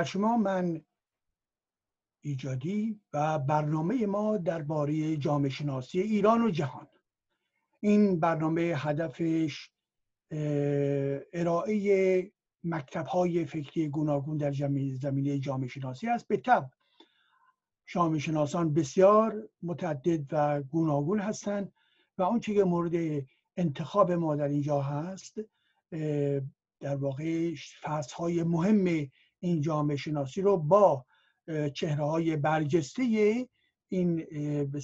بر شما من ایجادی و برنامه ما درباره جامعه شناسی ایران و جهان. این برنامه هدفش ارائه مکتب های فکری گوناگون در زمینه جامعه شناسی است. به طب جامعه شناسان بسیار متعدد و گوناگون هستند و اون که مورد انتخاب ما در اینجا هست در واقع فصل های مهم این جامعه شناسی رو با چهره های برجسته این به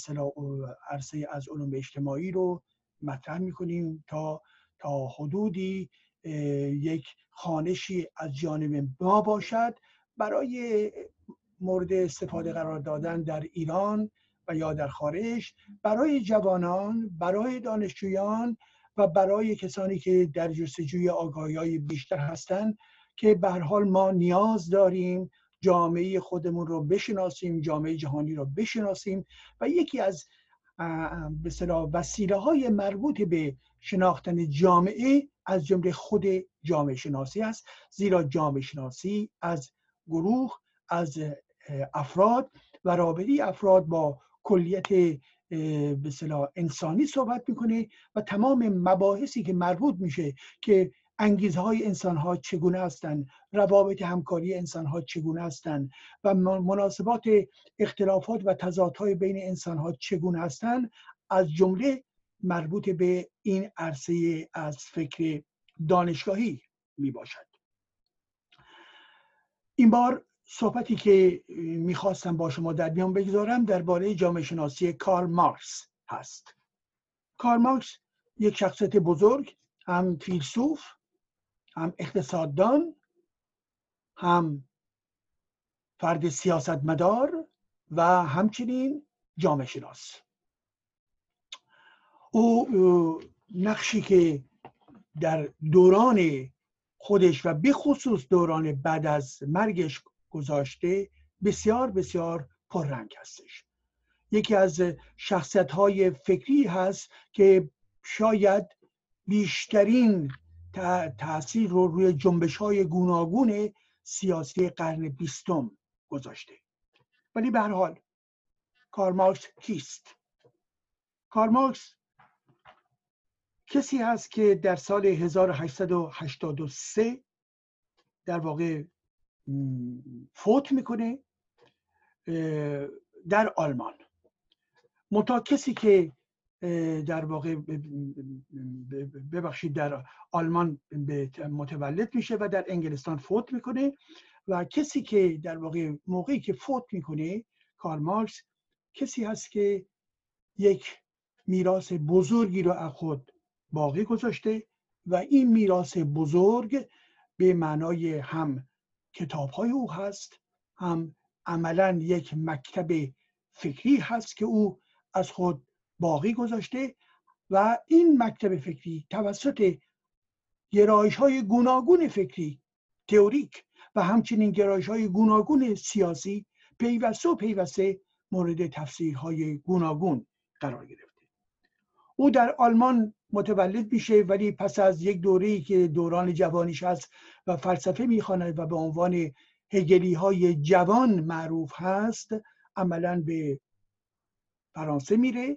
عرصه از علوم اجتماعی رو مطرح می‌کنیم تا تا حدودی یک خانشی از جانب ما باشد. برای مورد استفاده قرار دادن در ایران و یا در خارج برای جوانان برای دانشجویان و برای کسانی که در جستجوی آگاهی بیشتر هستند که به حال ما نیاز داریم جامعه خودمون رو بشناسیم جامعه جهانی رو بشناسیم و یکی از به وسیله های مربوط به شناختن جامعه از جمله خود جامعه شناسی است. زیرا جامعه شناسی از گروه از افراد و رابطه افراد با کلیت به انسانی صحبت می‌کنه و تمام مباحثی که مربوط میشه که انگیزه های انسان ها چگونه هستند؟ روابط همکاری انسان ها چگونه هستند؟ و مناسبات اختلافات و تضادهای بین انسان ها چگونه هستند؟ از جمله مربوط به این عرصه از فکر دانشگاهی می باشد این بار صحبتی که می‌خواستم با شما در میان بگذارم درباره جامعه شناسی کارل مارکس هست. کارل مارکس یک شخصیت بزرگ هم فیلسوف هم اقتصاددان هم فرد سیاستمدار و همچنین جامعه شناس. او نقشی که در دوران خودش و به خصوص دوران بعد از مرگش گذاشته بسیار بسیار پررنگ هستش. یکی از شخصیت های فکری هست که شاید بیشترین تاثیر رو روی جنبش های گوناگون سیاسی قرن بیستم گذاشته. ولی به هر حال کارمارکس کیست؟ کارمارکس کسی هست که در سال 1883 در واقع فوت می‌کنه در آلمان. متا کسی که در واقع ببخشید در آلمان متولد میشه و در انگلستان فوت می‌کنه و کسی که در واقع موقعی که فوت می‌کنه کارل مارکس کسی هست که یک میراث بزرگی رو از خود باقی گذاشته و این میراث بزرگ به معنای هم کتاب های او هست هم عملا یک مکتب فکری هست که او از خود باقی گذاشته و این مکتب فکری توسط گرایش های گوناگون فکری تئوریک و همچنین گرایش های گوناگون سیاسی پیوسته و پیوسته مورد تفسیرهای گوناگون قرار گرفته. او در آلمان متولد میشه ولی پس از یک دوره که دوران جوانیش هست و فلسفه می‌خواند و به عنوان هگلی های جوان معروف هست عملا به فرانسه میره.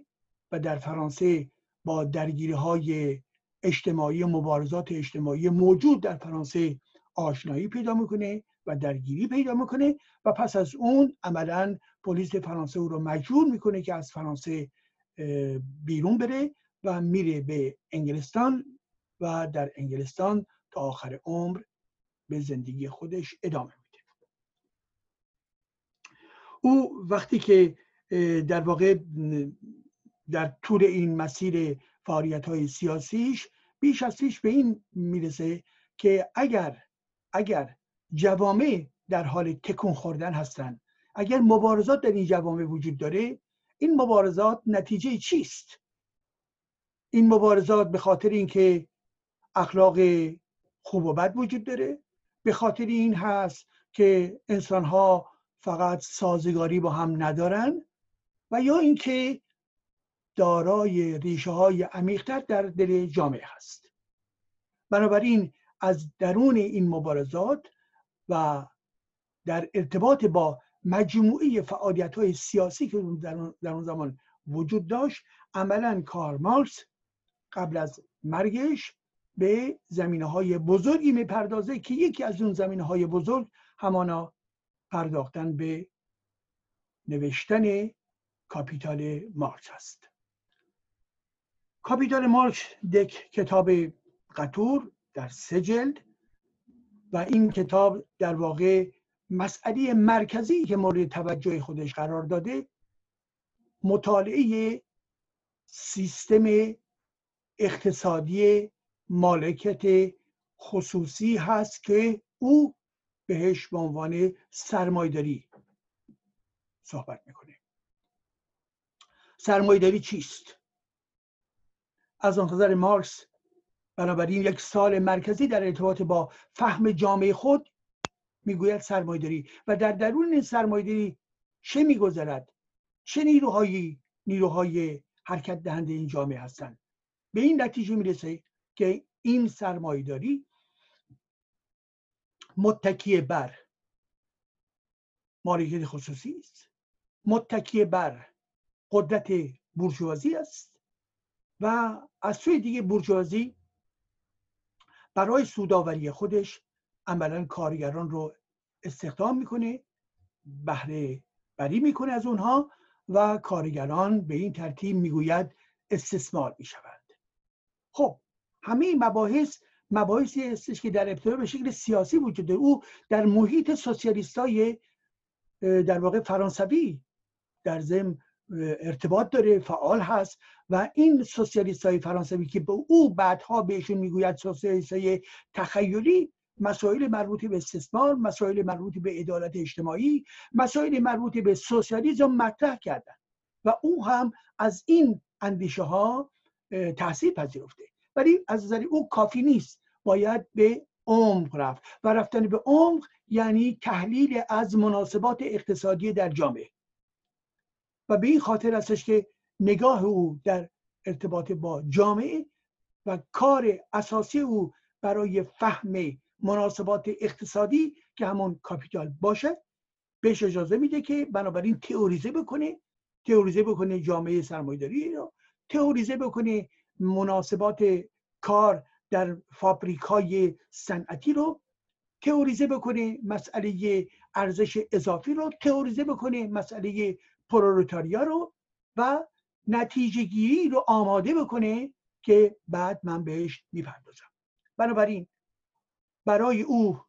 و در فرانسه با درگیری های اجتماعی مبارزات اجتماعی موجود در فرانسه آشنایی پیدا می‌کنه و درگیری پیدا می‌کنه و پس از اون عملا پلیس فرانسه او رو مجبور می‌کنه که از فرانسه بیرون بره و میره به انگلستان و در انگلستان تا آخر عمر به زندگی خودش ادامه میده. او وقتی که در واقع در طول این مسیر فعالیت های سیاسیش بیش از پیش به این می‌رسه که اگر اگر جوامع در حال تکون خوردن هستند اگر مبارزات در این جوامع وجود داره این مبارزات نتیجه چیست؟ این مبارزات به خاطر اینکه اخلاق خوب و بد وجود داره به خاطر این هست که انسان ها فقط سازگاری با هم ندارن و یا اینکه دارای ریشه های عمیقتر در دل جامعه هست. بنابراین از درون این مبارزات و در ارتباط با مجموعه فعالیت های سیاسی که در اون زمان وجود داشت عملا کار مارکس قبل از مرگش به زمینه های بزرگی می‌پردازه که یکی از اون زمینه های بزرگ همانا پرداختن به نوشتن کاپیتال مارکس است کاپیتال مارکس یک کتاب قطور در سه جلد و این کتاب در واقع مسئله مرکزی که مورد توجه خودش قرار داده مطالعه سیستم اقتصادی مالکیت خصوصی هست که او بهش به عنوان سرمایداری صحبت می‌کنه. سرمایداری چیست؟ از نظر مارکس. بنابراین یک سال مرکزی در ارتباط با فهم جامعه خود می‌گوید سرمایداری و در درون این سرمایداری چه میگذرد؟ چه نیروهایی نیروهای حرکت دهنده این جامعه هستند؟ به این نتیجه می‌رسه که این سرمایداری متکیه بر مالکیت خصوصی است. متکیه بر قدرت بورژوازی است. و از سوی دیگه بورژوازی برای سوداوری خودش عملا کارگران رو استخدام می‌کنه بهره بری می‌کنه از اونها و کارگران به این ترتیب می‌گوید استثمار می‌شوند. خب همه مباحث مباحثی هستش که در ابتدا به شکل سیاسی وجود او در محیط سوسیالیست های در واقع فرانسوی در ضمن ارتباط داره فعال هست و این سوسیالیست های فرانسوی که به او بعدها بهشون می‌گوید سوسیالیست های تخیلی مسائل مربوط به استثمار مسائل مربوط به عدالت اجتماعی مسائل مربوط به سوسیالیسم مطرح کردن و او هم از این اندیشه ها تاثیر پذیرفته. ولی از نظر او کافی نیست باید به عمق رفت. و رفتن به عمق یعنی تحلیل از مناسبات اقتصادی در جامعه. و به این خاطر هستش که نگاه او در ارتباط با جامعه و کار اساسی او برای فهم مناسبات اقتصادی که همون کاپیتال باشه بهش اجازه میده که بنابراین تئوریزه بکنه تئوریزه بکنه جامعه سرمایه‌داری رو تئوریزه بکنه مناسبات کار در فابریک های صنعتی رو تئوریزه بکنه مسئله ارزش اضافی رو تئوریزه بکنه مسئله پرولتاریا رو و نتیجه گیری رو آماده بکنه که بعد من بهش می‌پردازم. بنابراین برای او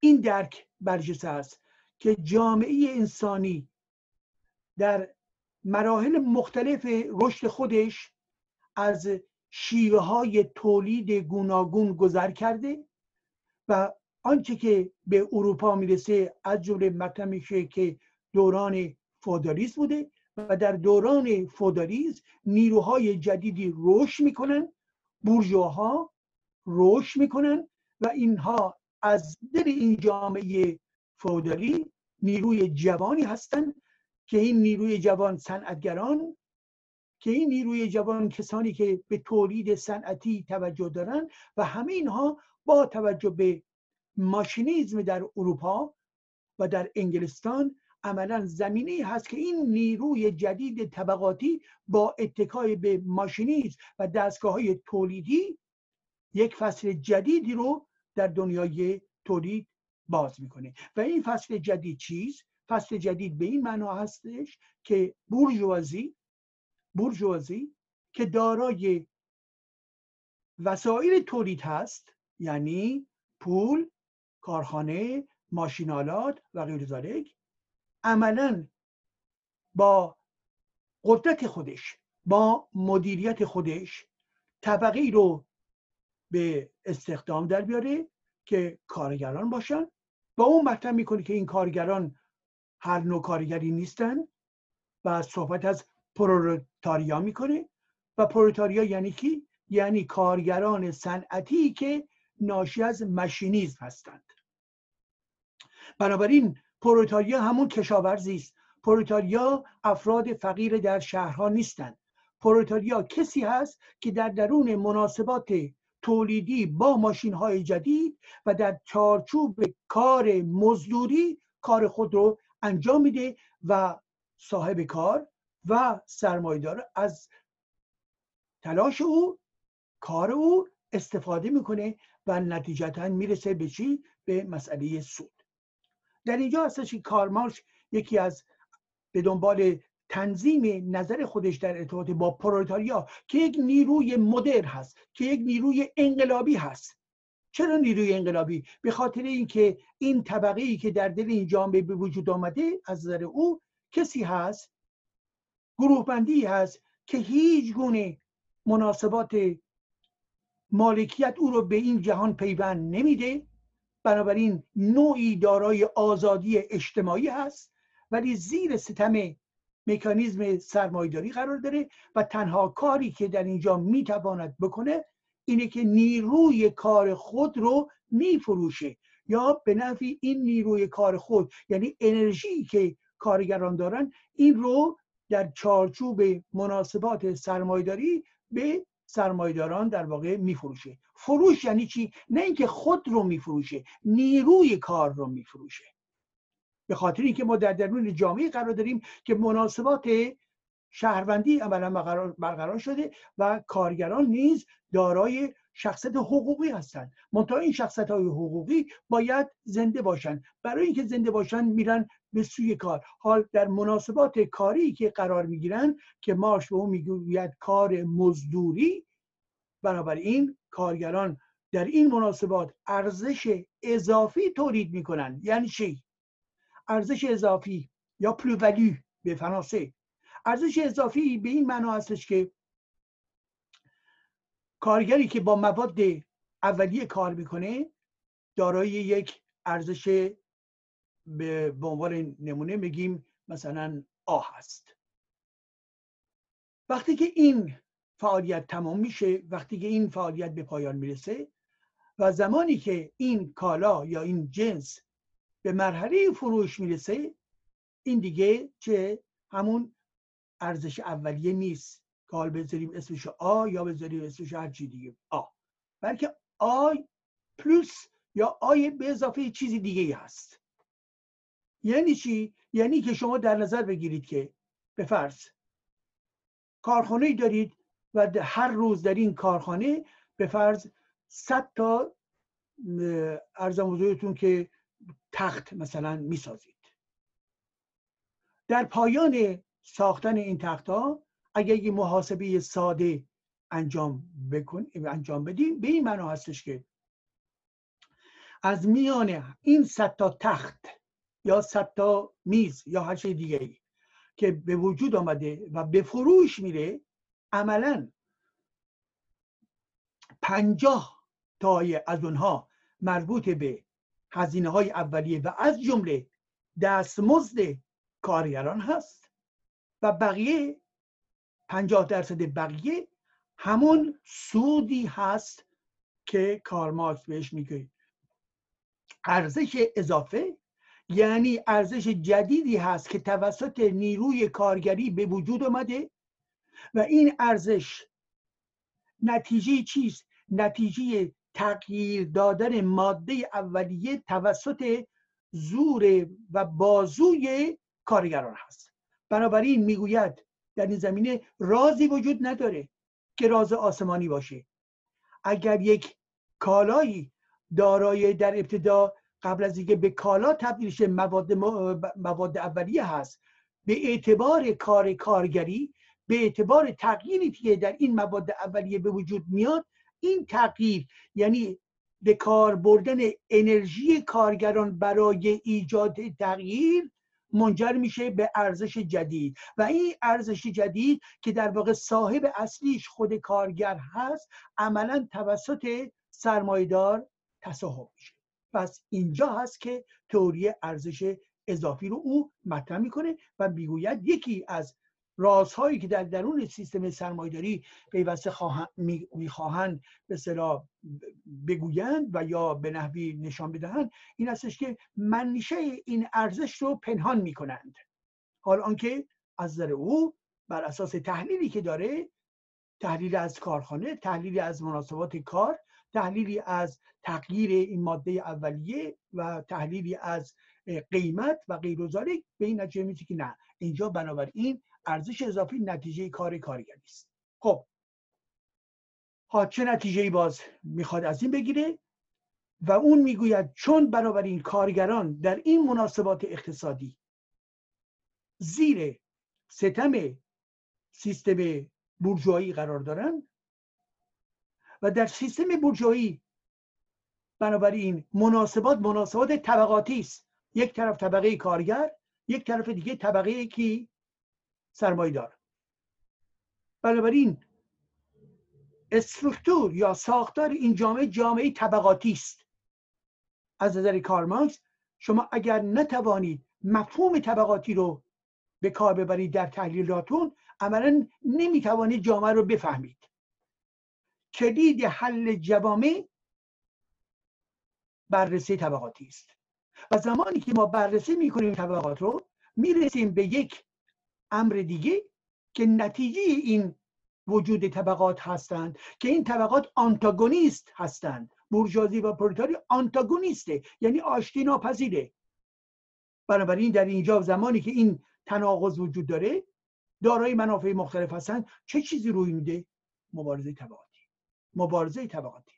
این درک برجسته است که جامعه انسانی در مراحل مختلف رشد خودش از شیوه های تولید گوناگون گذر کرده و آنچه که به اروپا می‌رسه از جمله میشه که دوران فودالیسم بوده و در دوران فودالیسم نیروهای جدیدی رشد می‌کنن بورژواها رشد می‌کنن و اینها از دل این جامعه فودالی نیروی جوانی هستند که این نیروی جوان صنعتگران که این نیروی جوان کسانی که به تولید صنعتی توجه دارن و همه اینها با توجه به ماشینیزم در اروپا و در انگلستان عملا زمینه هست که این نیروی جدید طبقاتی با اتکای به ماشینیزم و دستگاه های تولیدی یک فصل جدیدی رو در دنیای تولید باز می‌کنه. و این فصل جدید چیز؟ فصل جدید به این معنا هستش که بورژوازی بورژوازی که دارای وسایل تولید هست یعنی پول کارخانه ماشینالات و غیر ذالک عملا با قدرت خودش با مدیریت خودش طبقی رو به استخدام در بیاره که کارگران باشن با اون مطرح می‌کنه که این کارگران هر نوع کارگری نیستن و صحبت از پرولتاریا می‌کنه و پرولتاریا یعنی کی؟ یعنی کارگران صنعتی که ناشی از ماشینیزم هستند. بنابراین پرولتاریا همون کشاورزی است. پرولتاریا افراد فقیر در شهرها نیستند. پرولتاریا کسی هست که در درون مناسبات تولیدی با ماشین های جدید و در چارچوب کار مزدوری کار خود رو انجام میده و صاحب کار و سرمایدار از تلاش او کار او استفاده می‌کنه و نتیجتا می‌رسه به چی؟ به مسئله سود. در اینجا هستش که کارمارش یکی از به دنبال تنظیم نظر خودش در ارتباط با پرولتاریا که یک نیروی مدر هست که یک نیروی انقلابی هست. چرا نیروی انقلابی؟ به خاطر اینکه این طبقه ای که در دل این جامعه به وجود آمده از نظر او کسی هست گروه بندی هست که هیچ گونه مناسبات مالکیت او رو به این جهان پیوند نمیده. بنابراین نوعی دارای آزادی اجتماعی هست ولی زیر ستم مکانیزم سرمایداری قرار داره و تنها کاری که در اینجا می‌تواند بکنه اینه که نیروی کار خود رو میفروشه یا به نفی این نیروی کار خود یعنی انرژی که کارگران دارن این رو در چارچوب مناسبات سرمایداری به سرمایداران در واقع میفروشه. فروش یعنی چی؟ نه اینکه خود رو میفروشه نیروی کار رو میفروشه. به خاطر اینکه ما در درون جامعه قرار داریم که مناسبات شهروندی عملا برقرار شده و کارگران نیز دارای شخصیت حقوقی هستند. منتها این شخصیت های حقوقی باید زنده باشند برای اینکه زنده باشن میرن به سوی کار. حال در مناسبات کاری که قرار می‌گیرن که ماش به اون می‌گوید کار مزدوری بنابراین کارگران در این مناسبات ارزش اضافی تولید می‌کنن یعنی چی؟ ارزش اضافی یا پلوولی به فرانسه. ارزش اضافی به این معنا هستش که کارگری که با مواد اولیه کار می‌کنه دارای یک ارزش به عنوان نمونه میگیم مثلا آ هست. وقتی که این فعالیت تمام میشه وقتی که این فعالیت به پایان می‌رسه و زمانی که این کالا یا این جنس به مرحله فروش می‌رسه این دیگه چه همون ارزش اولیه نیست که حال بذاریم اسمش آ یا بذاریم اسمش هر چی دیگه. آ. بلکه آ پلوس یا آی به اضافه چیزی دیگه ای هست. یعنی چی؟ یعنی که شما در نظر بگیرید که به فرض کارخانه دارید و هر روز در این کارخانه به فرض 100 تا ارزم که تخت مثلا می‌سازید. در پایان ساختن این تخت ها اگر یه محاسبه ساده انجام بکن انجام بدیم به این معنا هستش که از میان این صد تا تخت یا صد تا میز یا هر چیز دیگه ای که به وجود آمده و به فروش میره عملا پنجاه تای از اونها مربوط به هزینه های اولیه و از جمله دستمزد کارگران هست و بقیه پنجاه درصد بقیه همون سودی هست که کارمارکس بهش میگه. ارزش اضافه یعنی ارزش جدیدی هست که توسط نیروی کارگری به وجود آمده و این ارزش نتیجه چیست؟ نتیجه تغییر دادن ماده اولیه توسط زور و بازوی کارگران هست. بنابراین می‌گوید در این زمینه رازی وجود نداره که راز آسمانی باشه. اگر یک کالایی دارای در ابتدا قبل از اینکه به کالا تبدیل شه مواد, مواد اولیه هست به اعتبار کار کارگری به اعتبار تغییری که در این مواد اولیه به وجود میاد این تغییر یعنی به کار بردن انرژی کارگران برای ایجاد تغییر منجر میشه به ارزش جدید. و این ارزش جدید که در واقع صاحب اصلیش خود کارگر هست عملا توسط سرمایدار تصاحب میشه. پس اینجا هست که تئوری ارزش اضافی رو او مطرح می‌کنه و می‌گوید یکی از رازهایی که در درون سیستم سرمایداری پیوسته می‌خواهند به صلاح بگویند و یا به نحوی نشان بدهند این هستش که منشه این ارزش رو پنهان می‌کنند. حال آنکه از نظر او بر اساس تحلیلی که داره تحلیل از کارخانه تحلیل از مناسبات کار تحلیلی از تغییر این ماده اولیه و تحلیلی از قیمت و غیر به این نتیجه که نه. اینجا بنابراین ارزش اضافی نتیجه کار کارگری است. خب. ها چه نتیجه باز می‌خواد از این بگیره؟ و اون می‌گوید چون بنابراین کارگران در این مناسبات اقتصادی زیر ستم سیستم بورژوایی قرار دارن و در سیستم بورژوایی بنابراین مناسبات مناسبات طبقاتی است. یک طرف طبقه کارگر یک طرف دیگه طبقه کی سرمایه دار بنابراین استرکتور یا ساختار این جامعه جامعه طبقاتی است. از نظر کارماکس شما اگر نتوانید مفهوم طبقاتی رو به کار ببرید در تحلیلاتون عملا نمی‌توانید جامعه رو بفهمید. کلید حل جوامع بررسی طبقاتی است. و زمانی که ما بررسی می‌کنیم طبقات رو می‌رسیم به یک امر دیگه که نتیجه این وجود طبقات هستند که این طبقات آنتاگونیست هستند. بورژوازی و پرولتاری آنتاگونیسته یعنی آشتی ناپذیره. بنابراین در اینجا زمانی که این تناقض وجود داره دارای منافع مختلف هستند چه چیزی روی میده؟ مبارزه طبقاتی. مبارزه طبقاتی.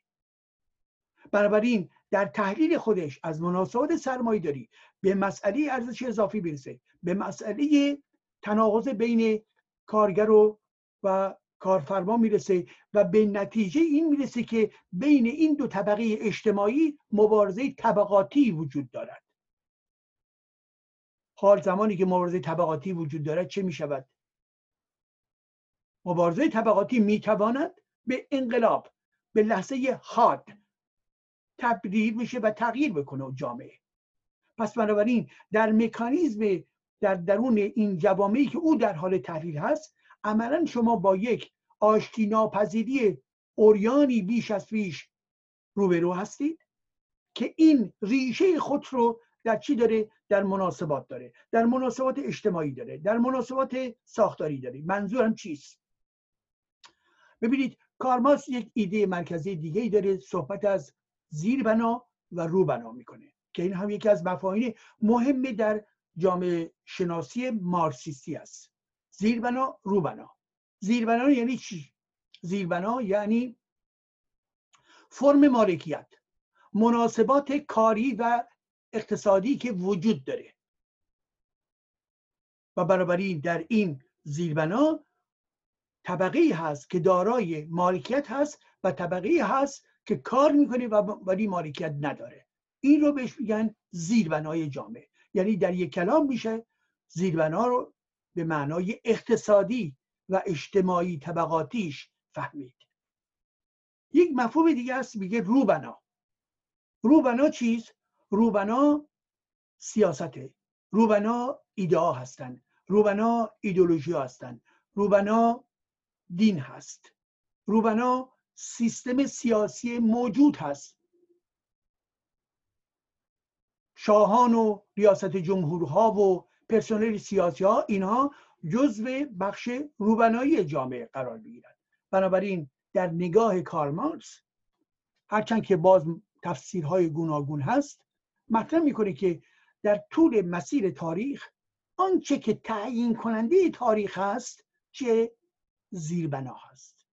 بنابراین در تحلیل خودش از مناسبات سرمایه داری به مسئله ارزش اضافی برسه به مسئله تناقض بین کارگر و و کارفرما می‌رسه و به نتیجه این می‌رسه که بین این دو طبقه اجتماعی مبارزه طبقاتی وجود دارد. حال زمانی که مبارزه طبقاتی وجود دارد چه می‌شود؟ مبارزه طبقاتی می‌تواند به انقلاب به لحظه حاد تبدیل بشه و تغییر بکنه جامعه. پس بنابراین در مکانیزم در درون این جوامعی که او در حال تحلیل هست عملا شما با یک آشتی ناپذیری اوریانی بیش از پیش روبرو هستید که این ریشه خود رو در چی داره؟ در مناسبات داره در مناسبات اجتماعی داره در مناسبات ساختاری داره. منظورم چیست؟ ببینید کارماس یک ایده مرکزی دیگه ای داره صحبت از زیربنا و روبنا می‌کنه که این هم یکی از مفاهیم مهم در جامعه شناسی مارکسیستی است. زیربنا روبنا. زیربنا یعنی چی؟ زیربنا یعنی فرم مالکیت مناسبات کاری و اقتصادی که وجود داره. و بنابراین در این زیربنا طبقه هست که دارای مالکیت هست و طبقه هست که کار می‌کنه و ولی مالکیت نداره. این رو بهش میگن زیربنای جامعه. یعنی در یک کلام میشه زیربنا رو به معنای اقتصادی و اجتماعی طبقاتیش فهمید. یک مفهوم دیگه است میگه روبنا. روبنا چیز؟ روبنا سیاسته. روبنا ایده ها هستن. روبنا ایدولوژی هستن. روبنا دین هست. روبنا سیستم سیاسی موجود هست. شاهان و ریاست جمهورها و پرسنل سیاسی ها اینها جزو بخش روبنایی جامعه قرار بگیرند بنابراین در نگاه کارمارکس هرچند که باز تفسیرهای گوناگون هست مطرح می‌کنه که در طول مسیر تاریخ آنچه که تعیین کننده تاریخ هست چه زیربنا هست.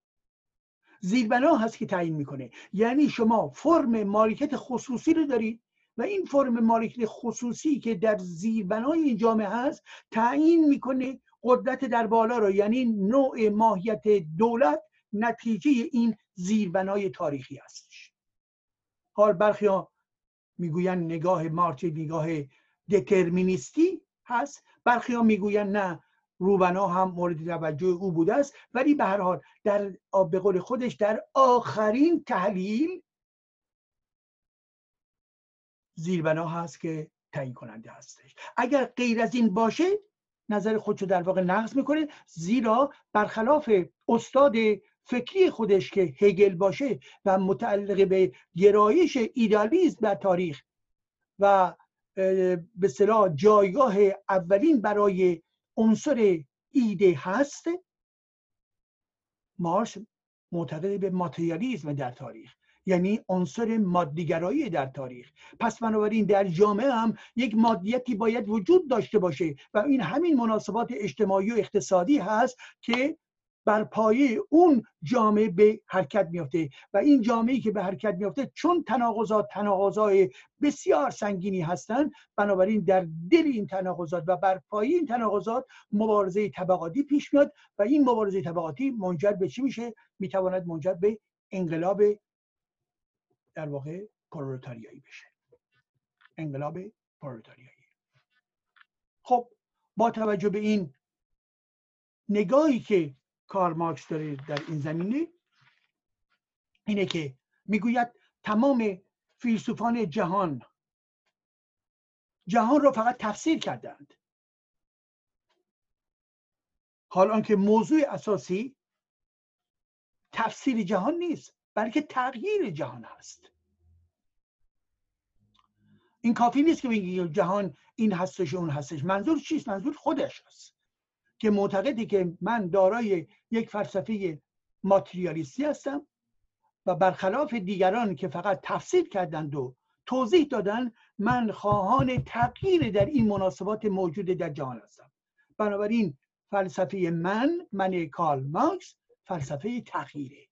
زیربنا هست که تعیین می‌کنه. یعنی شما فرم مالکیت خصوصی رو دارید و این فرم مالکیت خصوصی که در زیربنای این جامعه هست تعیین می‌کنه قدرت در بالا رو یعنی نوع ماهیت دولت نتیجه این زیربنای تاریخی هستش. حال برخی ها می‌گوین نگاه مارچ نگاه دترمینیستی هست برخی ها می‌گوین نه روبنا هم مورد توجه او بوده است. ولی به هر حال در به قول خودش در آخرین تحلیل زیربنا هست که تعیین کننده هستش. اگر غیر از این باشه نظر خودشو در واقع نقض می‌کنه زیرا برخلاف استاد فکری خودش که هگل باشه و متعلق به گرایش ایدالیزم در تاریخ و به صلاح جایگاه اولین برای عنصر ایده هست مارس معتقد به ماتریالیزم در تاریخ. یعنی عنصر مادیگرایی در تاریخ. پس بنابراین در جامعه هم یک مادیتی باید وجود داشته باشه و این همین مناسبات اجتماعی و اقتصادی هست که بر پایه اون جامعه به حرکت میافته. و این جامعه که به حرکت میافته چون تناقضات تناقضای بسیار سنگینی هستند بنابراین در دل این تناقضات و بر پایه این تناقضات مبارزه طبقاتی پیش میاد و این مبارزه طبقاتی منجر به چی میشه؟ می‌تواند منجر به انقلاب در واقع پرولتاریایی بشه. انقلاب پرولتاریایی. خب با توجه به این نگاهی که کار مارکس داره در این زمینه اینه که می‌گوید تمام فیلسوفان جهان جهان رو فقط تفسیر کردند حال آنکه موضوع اساسی تفسیر جهان نیست. بلکه تغییر جهان هست. این کافی نیست که بگی جهان این هستش اون هستش. منظور چیست؟ منظور خودش هست. که معتقدی که من دارای یک فلسفه ماتریالیستی هستم و برخلاف دیگران که فقط تفسیر کردند و توضیح دادن من خواهان تغییر در این مناسبات موجود در جهان هستم. بنابراین فلسفه من من کارل مارکس فلسفه تغییره.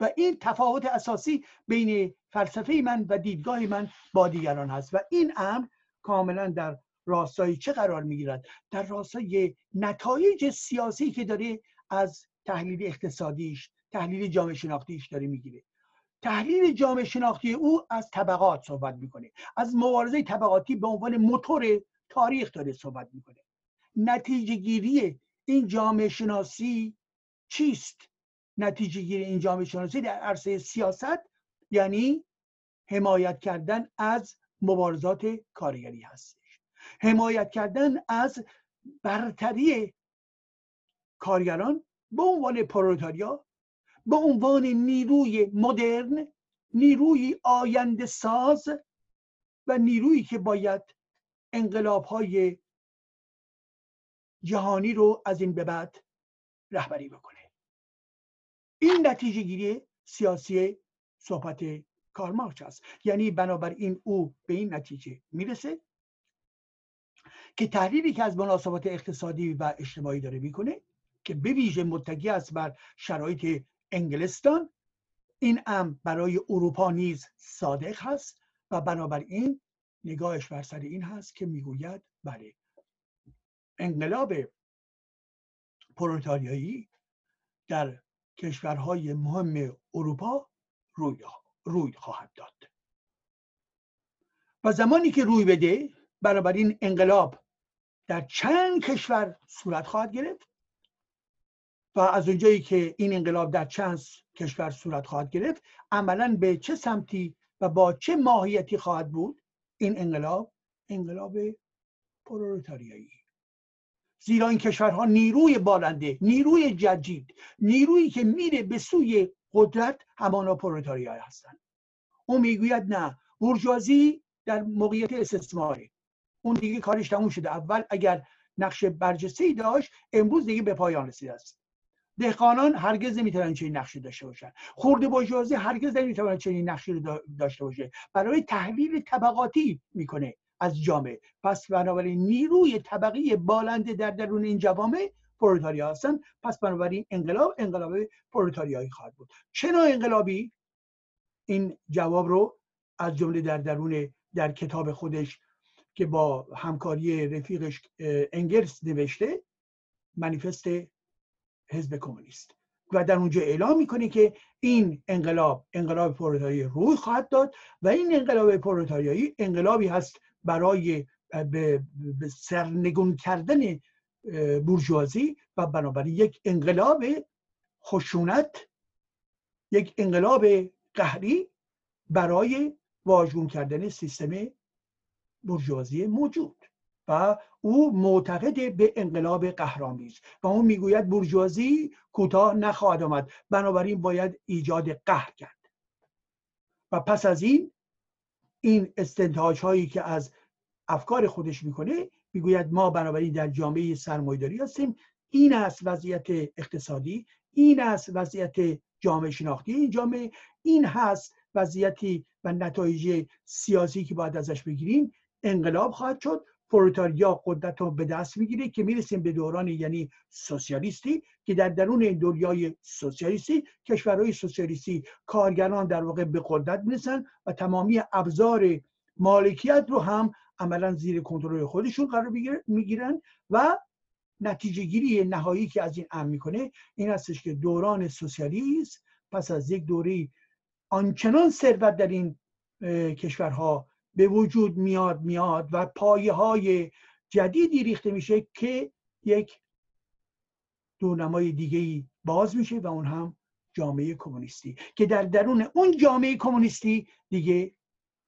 و این تفاوت اساسی بین فلسفه من و دیدگاه من با دیگران هست. و این امر کاملا در راستای چه قرار می‌گیرد؟ در راستای نتایج سیاسی که داره از تحلیل اقتصادیش تحلیل جامعه شناختیش داره می‌گیره. تحلیل جامعه شناختی او از طبقات صحبت می‌کنه. از مبارزه طبقاتی به عنوان موتور تاریخ داره صحبت می‌کنه. نتیجه گیری این جامعه شناسی چیست؟ نتیجه گیری این جامعه شناسی در عرصه سیاست یعنی حمایت کردن از مبارزات کارگری هستش. حمایت کردن از برتری کارگران به عنوان پرولتاریا به عنوان نیروی مدرن نیروی آینده ساز و نیرویی که باید انقلاب های جهانی رو از این به بعد رهبری بکنه. این نتیجه گیری سیاسی صحبت کارمارکس است یعنی بنابراین او به این نتیجه می‌رسه که تحلیلی که از مناسبات اقتصادی و اجتماعی داره می‌کنه که به ویژه متکی است بر شرایط انگلستان این ام برای اروپا نیز صادق هست و بنابراین نگاهش بر سر این هست که می‌گوید بله انقلاب پرولتاریایی در کشورهای مهم اروپا روی, روی خواهد داد. و زمانی که روی بده این انقلاب در چند کشور صورت خواهد گرفت و از اونجایی که این انقلاب در چند کشور صورت خواهد گرفت عملا به چه سمتی و با چه ماهیتی خواهد بود این انقلاب؟ انقلاب پرولتاریایی. زیرا این کشورها نیروی بالنده نیروی جدید نیرویی که میره به سوی قدرت همانا پرولتاریا هستند اون می‌گوید نه بورژوازی در موقعیت استثماری. اون دیگه کارش تموم شده. اول اگر نقش برجسته داشت امروز دیگه به پایان رسیده است. دهقانان هرگز نمی‌تونن چنین نقشی داشته باشن. خورده بورژوازی هرگز نمی‌تونن چنین نقشی رو داشته باشه. برای تحلیل طبقاتی می‌کنه. از جامعه. پس بنابراین نیروی طبقی بالنده در درون این جوامع پرولتاریا هستن پس بنابراین انقلاب انقلاب پرولتاریایی خواهد بود. نوع انقلابی؟ این جواب رو از جمله در درون در کتاب خودش که با همکاری رفیقش انگلس نوشته منیفست حزب کمونیست. و در اونجا اعلام می‌کنه که این انقلاب انقلاب پرولتاریایی روی خواهد داد و این انقلاب پرولتاریایی انقلابی هست برای به سرنگون کردن بورژوازی و بنابراین یک انقلاب خشونت یک انقلاب قهری برای واژگون کردن سیستم بورژوازی موجود. و او معتقد به انقلاب قهرامیز و اون می‌گوید بورژوازی کوتاه نخواهد آمد. بنابراین باید ایجاد قهر کرد. و پس از این این استنتاج هایی که از افکار خودش می‌کنه می‌گوید ما بنابراین در جامعه سرمایداری هستیم. این است وضعیت اقتصادی این است وضعیت جامعه شناختی این جامعه این هست وضعیتی و نتایج سیاسی که باید ازش بگیریم. انقلاب خواهد شد. پروتاریا قدرت رو به دست می‌گیره که می‌رسیم به دوران یعنی سوسیالیستی که در درون این دنیای سوسیالیستی کشورهای سوسیالیستی کارگران در واقع به قدرت می‌رسن و تمامی ابزار مالکیت رو هم عملا زیر کنترل خودشون قرار می‌گیرن و نتیجه گیری نهایی که از این ام می‌کنه این هستش که دوران سوسیالیسم پس از یک دوره آنچنان ثروت در این کشورها به وجود میاد میاد و پایه های جدیدی ریخته میشه که یک دورنمای دیگه ای باز میشه و اون هم جامعه کمونیستی که در درون اون جامعه کمونیستی دیگه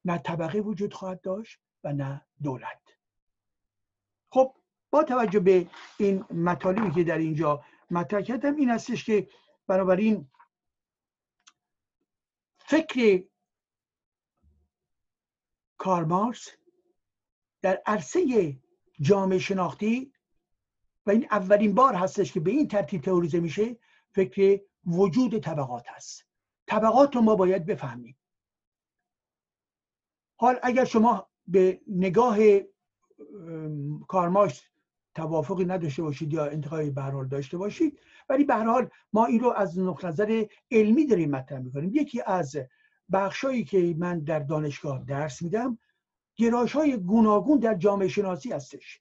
نه طبقه وجود خواهد داشت و نه دولت. خب با توجه به این مطالبی که در اینجا مطرح کردم این هستش که بنابراین فکر کارمارس در عرصه جامعه شناختی و این اولین بار هستش که به این ترتیب تئوریزه میشه فکر وجود طبقات هست. طبقات رو ما باید بفهمیم. حال اگر شما به نگاه کارمارس توافقی نداشته باشید یا انتقای به داشته باشید ولی به حال ما این رو از نقطه نظر علمی داریم مطرح می‌کنیم. یکی از بخشایی که من در دانشگاه درس میدم گرایش های گوناگون در جامعه شناسی هستش.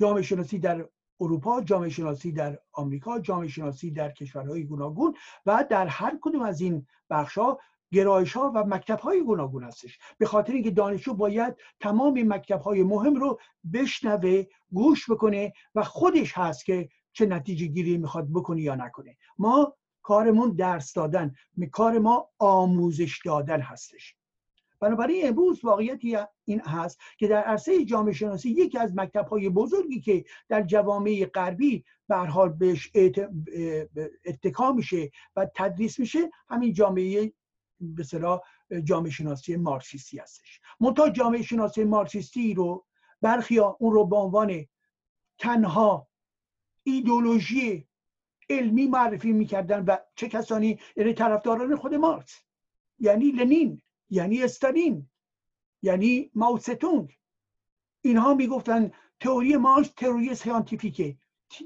جامعه شناسی در اروپا جامعه شناسی در آمریکا جامعه شناسی در کشورهای گوناگون و در هر کدوم از این بخش ها گرایش ها و مکتب های گوناگون هستش. به خاطر اینکه دانشجو باید تمام مکتب های مهم رو بشنوه گوش بکنه و خودش هست که چه نتیجه گیری می‌خواد بکنه یا نکنه. ما کارمون درس دادن کار ما آموزش دادن هستش. بنابراین امروز واقعیتی این هست که در عرصه جامعه شناسی یکی از مکتب های بزرگی که در جوامع غربی به حال بهش اتکا میشه و تدریس میشه همین جامعه به جامعه شناسی مارکسیستی هستش. منتها جامعه شناسی مارکسیستی رو برخی اون رو به عنوان تنها ایدولوژی علمی معرفی می‌کردن و چه کسانی؟ یعنی طرفداران خود مارکس. یعنی لنین یعنی استالین یعنی ماوستونگ اینها می‌گفتن تئوری مارکس تئوری ساینتیفیکه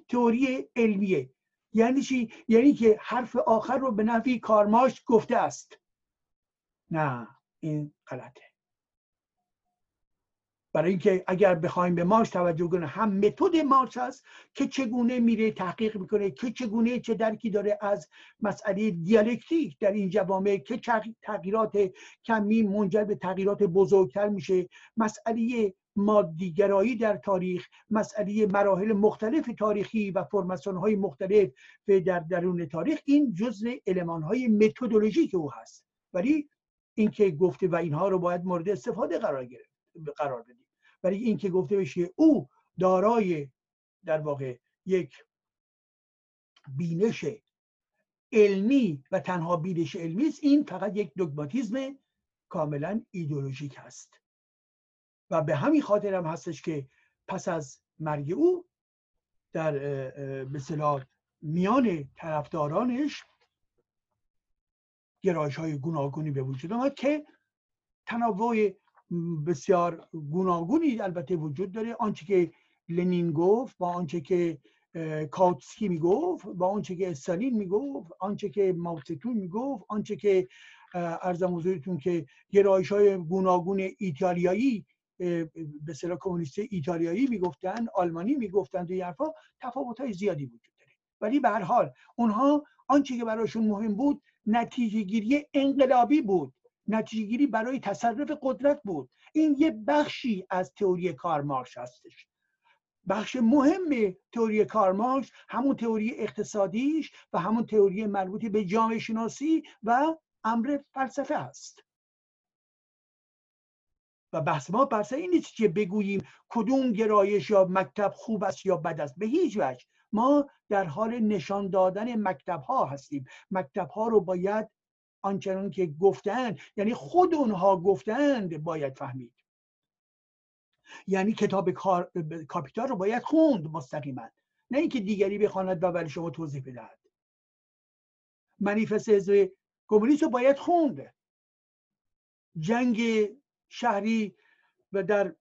تئوری علمیه. یعنی چی؟ یعنی که حرف آخر رو به نفی کارماش گفته است. نه این غلطه. برای اینکه اگر بخوایم به مارکس توجه کنیم هم متد مارکس هست که چگونه میره تحقیق می‌کنه که چگونه چه درکی داره از مسئله دیالکتیک در این جوامع که تغییرات کمی منجر به تغییرات بزرگتر میشه. مسئله مادیگرایی در تاریخ مسئله مراحل مختلف تاریخی و فرمسون های مختلف در درون تاریخ این جزء علمان های متدولوژیک او هست. ولی اینکه گفته و اینها رو باید مورد استفاده قرار گرفت قرار بدیم. برای اینکه گفته بشه او دارای در واقع یک بینش علمی و تنها بینش علمی است این فقط یک دوگماتیزم کاملا ایدولوژیک هست. و به همین خاطر هم هستش که پس از مرگ او در به میان طرفدارانش گرایش های گوناگونی به وجود آمد که تنوع بسیار گوناگونی البته وجود داره. آنچه که لنین گفت با آنچه که کاوتسکی می‌گفت با آنچه که استالین می‌گفت آنچه که ماوستون می‌گفت آنچه که ارزم حضورتون که گرایش های گوناگون ایتالیایی به صلاح کمونیست ایتالیایی می‌گفتن آلمانی می‌گفتند و حرفا تفاوت های زیادی وجود داره. ولی به هر حال اونها آنچه که براشون مهم بود نتیجه گیری انقلابی بود. نتیجهگیری برای تصرف قدرت بود. این یه بخشی از تئوری کارمارش هستش. بخش مهم تئوری کارمارش همون تئوری اقتصادیش و همون تئوری مربوط به جامعه شناسی و امر فلسفه است و بحث ما بحث این نیست که بگوییم کدوم گرایش یا مکتب خوب است یا بد است. به هیچ وجه. ما در حال نشان دادن مکتب ها هستیم. مکتب ها رو باید آنچنان که گفتند یعنی خود اونها گفتند باید فهمید. یعنی کتاب کاپیتال رو باید خوند مستقیما. نه اینکه دیگری بخواند و برای شما توضیح بدهد. منیفست حزب کمونیست رو باید خوند. جنگ شهری و در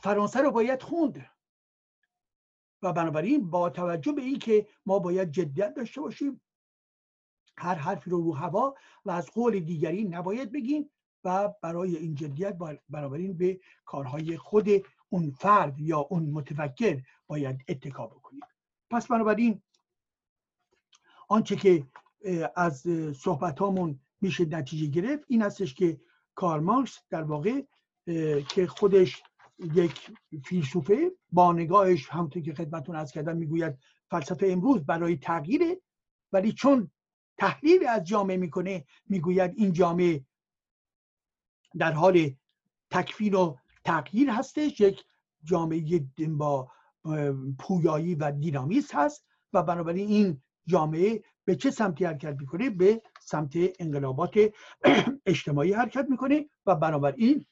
فرانسه رو باید خوند. و بنابراین با توجه به اینکه ما باید جدیت داشته باشیم هر حرفی رو رو هوا و از قول دیگری نباید بگیم و برای این جدیت بنابراین به کارهای خود اون فرد یا اون متفکر باید اتکا بکنیم. پس بنابراین آنچه که از صحبت هامون میشه نتیجه گرفت این هستش که کارمارکس در واقع که خودش یک فیلسوفه با نگاهش همونطور که خدمتون از کردم می‌گوید فلسفه امروز برای تغییره ولی چون تحلیل از جامعه می‌کنه می‌گوید این جامعه در حال تکفین و تغییر هستش یک جامعه با پویایی و دینامیست هست و بنابراین این جامعه به چه سمتی حرکت می‌کنه؟ به سمت انقلابات اجتماعی حرکت می‌کنه و بنابراین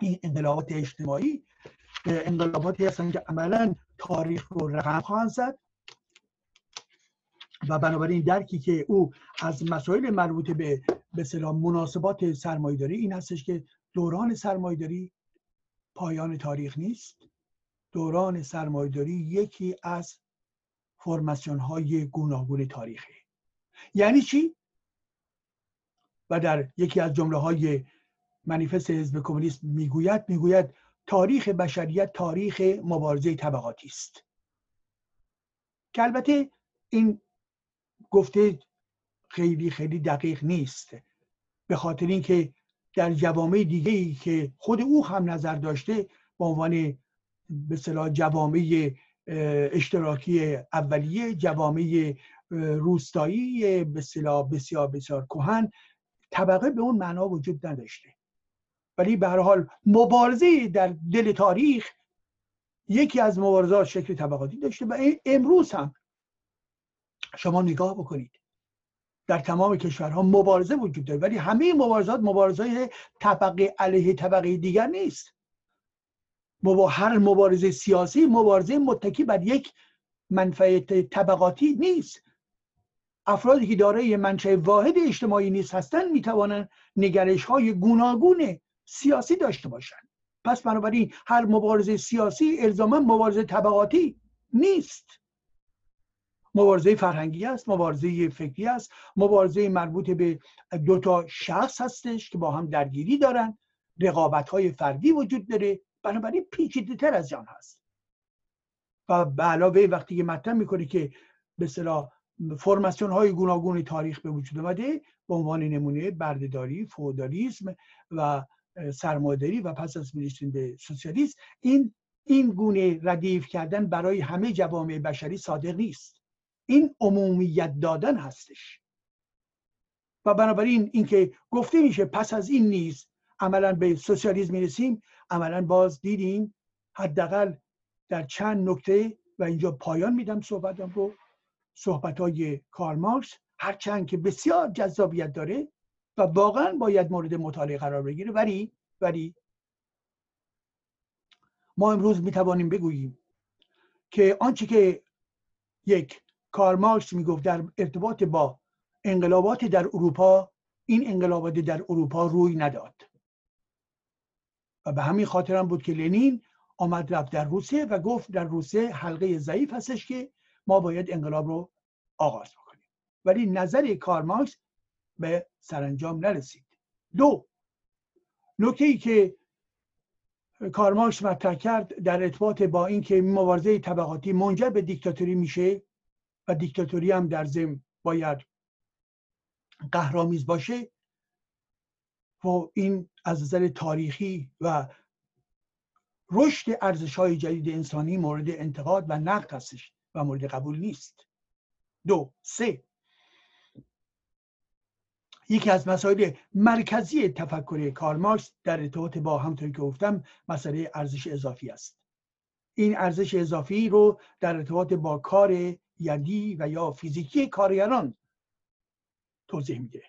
این انقلابات اجتماعی انقلاباتی هستن که عملا تاریخ رو رقم خواهند زد و بنابراین درکی که او از مسائل مربوط به به مناسبات سرمایداری این هستش که دوران سرمایداری پایان تاریخ نیست. دوران سرمایداری یکی از فرماسیون های گوناگون تاریخی یعنی چی؟ و در یکی از جمله های منیفست حزب کمونیست می‌گوید می‌گوید تاریخ بشریت تاریخ مبارزه طبقاتی است. که البته این گفته خیلی خیلی دقیق نیست. به خاطر اینکه در جوامع دیگه ای که خود او هم نظر داشته به عنوان به جوامع اشتراکی اولیه جوامع روستایی به بسیار بسیار کهن طبقه به اون معنا وجود نداشته. ولی به هر حال مبارزه در دل تاریخ یکی از مبارزات شکل طبقاتی داشته و امروز هم شما نگاه بکنید. در تمام کشورها مبارزه وجود داره ولی همه مبارزات مبارزه طبقه علیه طبقه دیگر نیست. هر مبارزه سیاسی مبارزه متکی بر یک منفعت طبقاتی نیست. افرادی که دارای منشأ واحد اجتماعی نیست هستند می‌توانند نگرش های گوناگون سیاسی داشته باشند پس بنابراین هر مبارزه سیاسی الزاما مبارزه طبقاتی نیست. مبارزه فرهنگی است مبارزه فکری است مبارزه مربوط به دو تا شخص هستش که با هم درگیری دارن رقابت های فردی وجود داره بنابراین پیچیده تر از جان هست. و به علاوه وقتی که مطرح می‌کنه که به صلاح فرماسیون های گوناگون تاریخ به وجود آمده به عنوان نمونه بردهداری فودالیسم و سرمایه‌داری و پس از می‌رسیم به سوسیالیسم این این گونه ردیف کردن برای همه جوامع بشری صادق نیست. این عمومیت دادن هستش. و بنابراین اینکه گفته میشه پس از این نیز عملا به سوسیالیسم می‌رسیم عملا باز دیدیم حداقل در چند نکته و اینجا پایان میدم صحبتم رو. صحبت های کارمارکس هرچند که بسیار جذابیت داره و واقعا باید مورد مطالعه قرار بگیره. ولی ولی ما امروز می‌توانیم بگوییم که آنچه که یک کارمارکس می‌گفت در ارتباط با انقلابات در اروپا این انقلابات در اروپا روی نداد. و به همین خاطر هم بود که لنین آمد رفت در روسیه و گفت در روسیه حلقه ضعیف هستش که ما باید انقلاب رو آغاز بکنیم. ولی نظر کارمارکس به سرانجام نرسید. دو نکته ای که کارمارکس مطرح کرد در ارتباط با اینکه مبارزه طبقاتی منجر به دیکتاتوری میشه و دیکتاتوری هم در ضمن باید قهرامیز باشه. و این از نظر تاریخی و رشد ارزش های جدید انسانی مورد انتقاد و نقد هستش و مورد قبول نیست. دو سه یکی از مسائل مرکزی تفکر کارمارکس در ارتباط با همطوری که گفتم مسئله ارزش اضافی است. این ارزش اضافی رو در ارتباط با کار یدی و یا فیزیکی کارگران توضیح میده.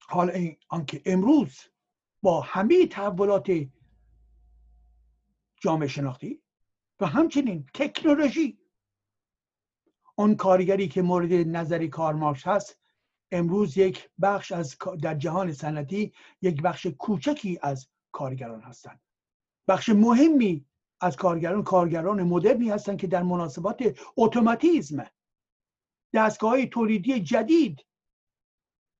حالا آنکه امروز با همه تحولات جامعه شناختی و همچنین تکنولوژی اون کارگری که مورد نظری کارمارکس هست امروز یک بخش از در جهان صنعتی یک بخش کوچکی از کارگران هستند. بخش مهمی از کارگران کارگران مدرنی هستند که در مناسبات اتوماتیزم دستگاه تولیدی جدید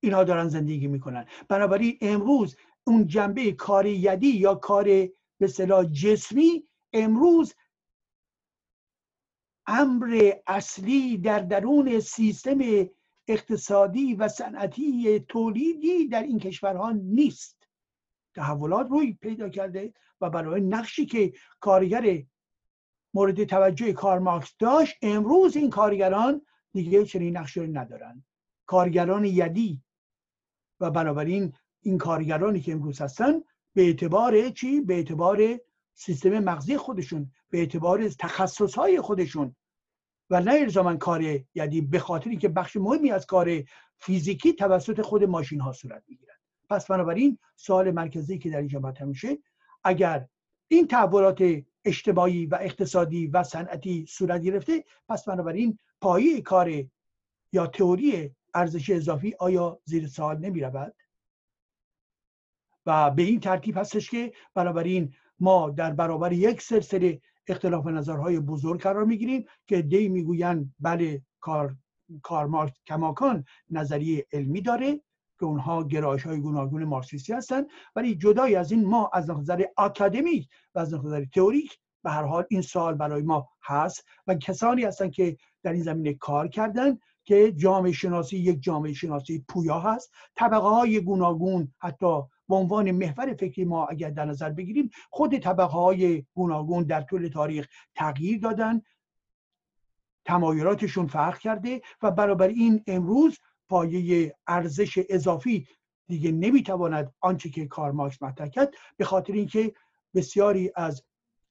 اینها دارن زندگی می‌کنن. بنابراین امروز اون جنبه کار یدی یا کار به صلاح جسمی امروز امر اصلی در درون سیستم اقتصادی و صنعتی تولیدی در این کشورها نیست. تحولات روی پیدا کرده و برای نقشی که کارگر مورد توجه کارماکس داشت امروز این کارگران دیگه چنین نقشی رو ندارن. کارگران یدی و بنابراین این کارگرانی که امروز هستن به اعتبار چی؟ به اعتبار سیستم مغزی خودشون به اعتبار تخصص های خودشون. و نه الزاما کار یعنی به خاطر اینکه بخش مهمی از کار فیزیکی توسط خود ماشین ها صورت می‌گیرد پس بنابراین سوال مرکزی که در اینجا مطرح میشه اگر این تحولات اجتماعی و اقتصادی و صنعتی صورت گرفته پس بنابراین پایه کار یا تئوری ارزش اضافی آیا زیر سوال نمی رود؟ و به این ترتیب هستش که بنابراین ما در برابر یک سلسله اختلاف نظرهای بزرگ قرار می‌گیریم که دی می‌گویند بله کار کارمارکس کماکان نظریه علمی داره که اونها گرایش های گوناگون مارکسیستی هستند ولی جدای از این ما از نظر اکادمیک و از نظر تئوریک به هر حال این سال برای ما هست و کسانی هستند که در این زمینه کار کردن که جامعه شناسی یک جامعه شناسی پویا هست. طبقه های گوناگون حتی به عنوان محور فکری ما اگر در نظر بگیریم خود طبقه های گوناگون در طول تاریخ تغییر دادن تمایلاتشون فرق کرده و برابر این امروز پایه ارزش اضافی دیگه نمی‌تواند آنچه که کار مارکس مطرح کرد به خاطر اینکه بسیاری از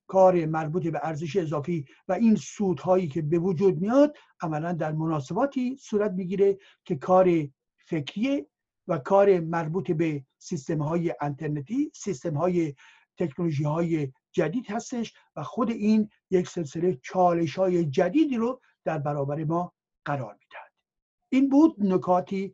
کار مربوط به ارزش اضافی و این سودهایی که به وجود میاد عملا در مناسباتی صورت می‌گیره که کار فکری و کار مربوط به سیستم های انترنتی سیستم های تکنولوژی های جدید هستش و خود این یک سلسله چالش های جدیدی رو در برابر ما قرار می‌دهد. این بود نکاتی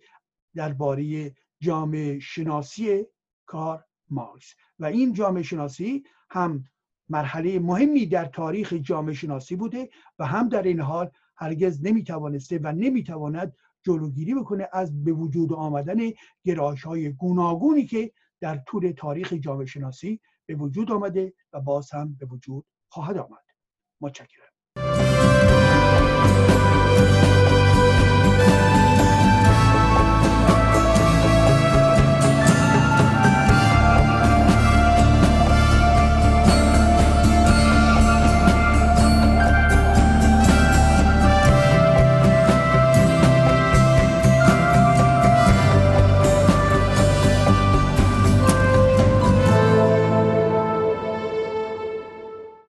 درباره جامعه شناسی کار مارکس. و این جامعه شناسی هم مرحله مهمی در تاریخ جامعه شناسی بوده و هم در این حال هرگز نمی‌توانسته و نمی‌تواند جلوگیری بکنه از به وجود آمدن گرایش های گوناگونی که در طول تاریخ جامعه شناسی به وجود آمده و باز هم به وجود خواهد آمد. متشکرم.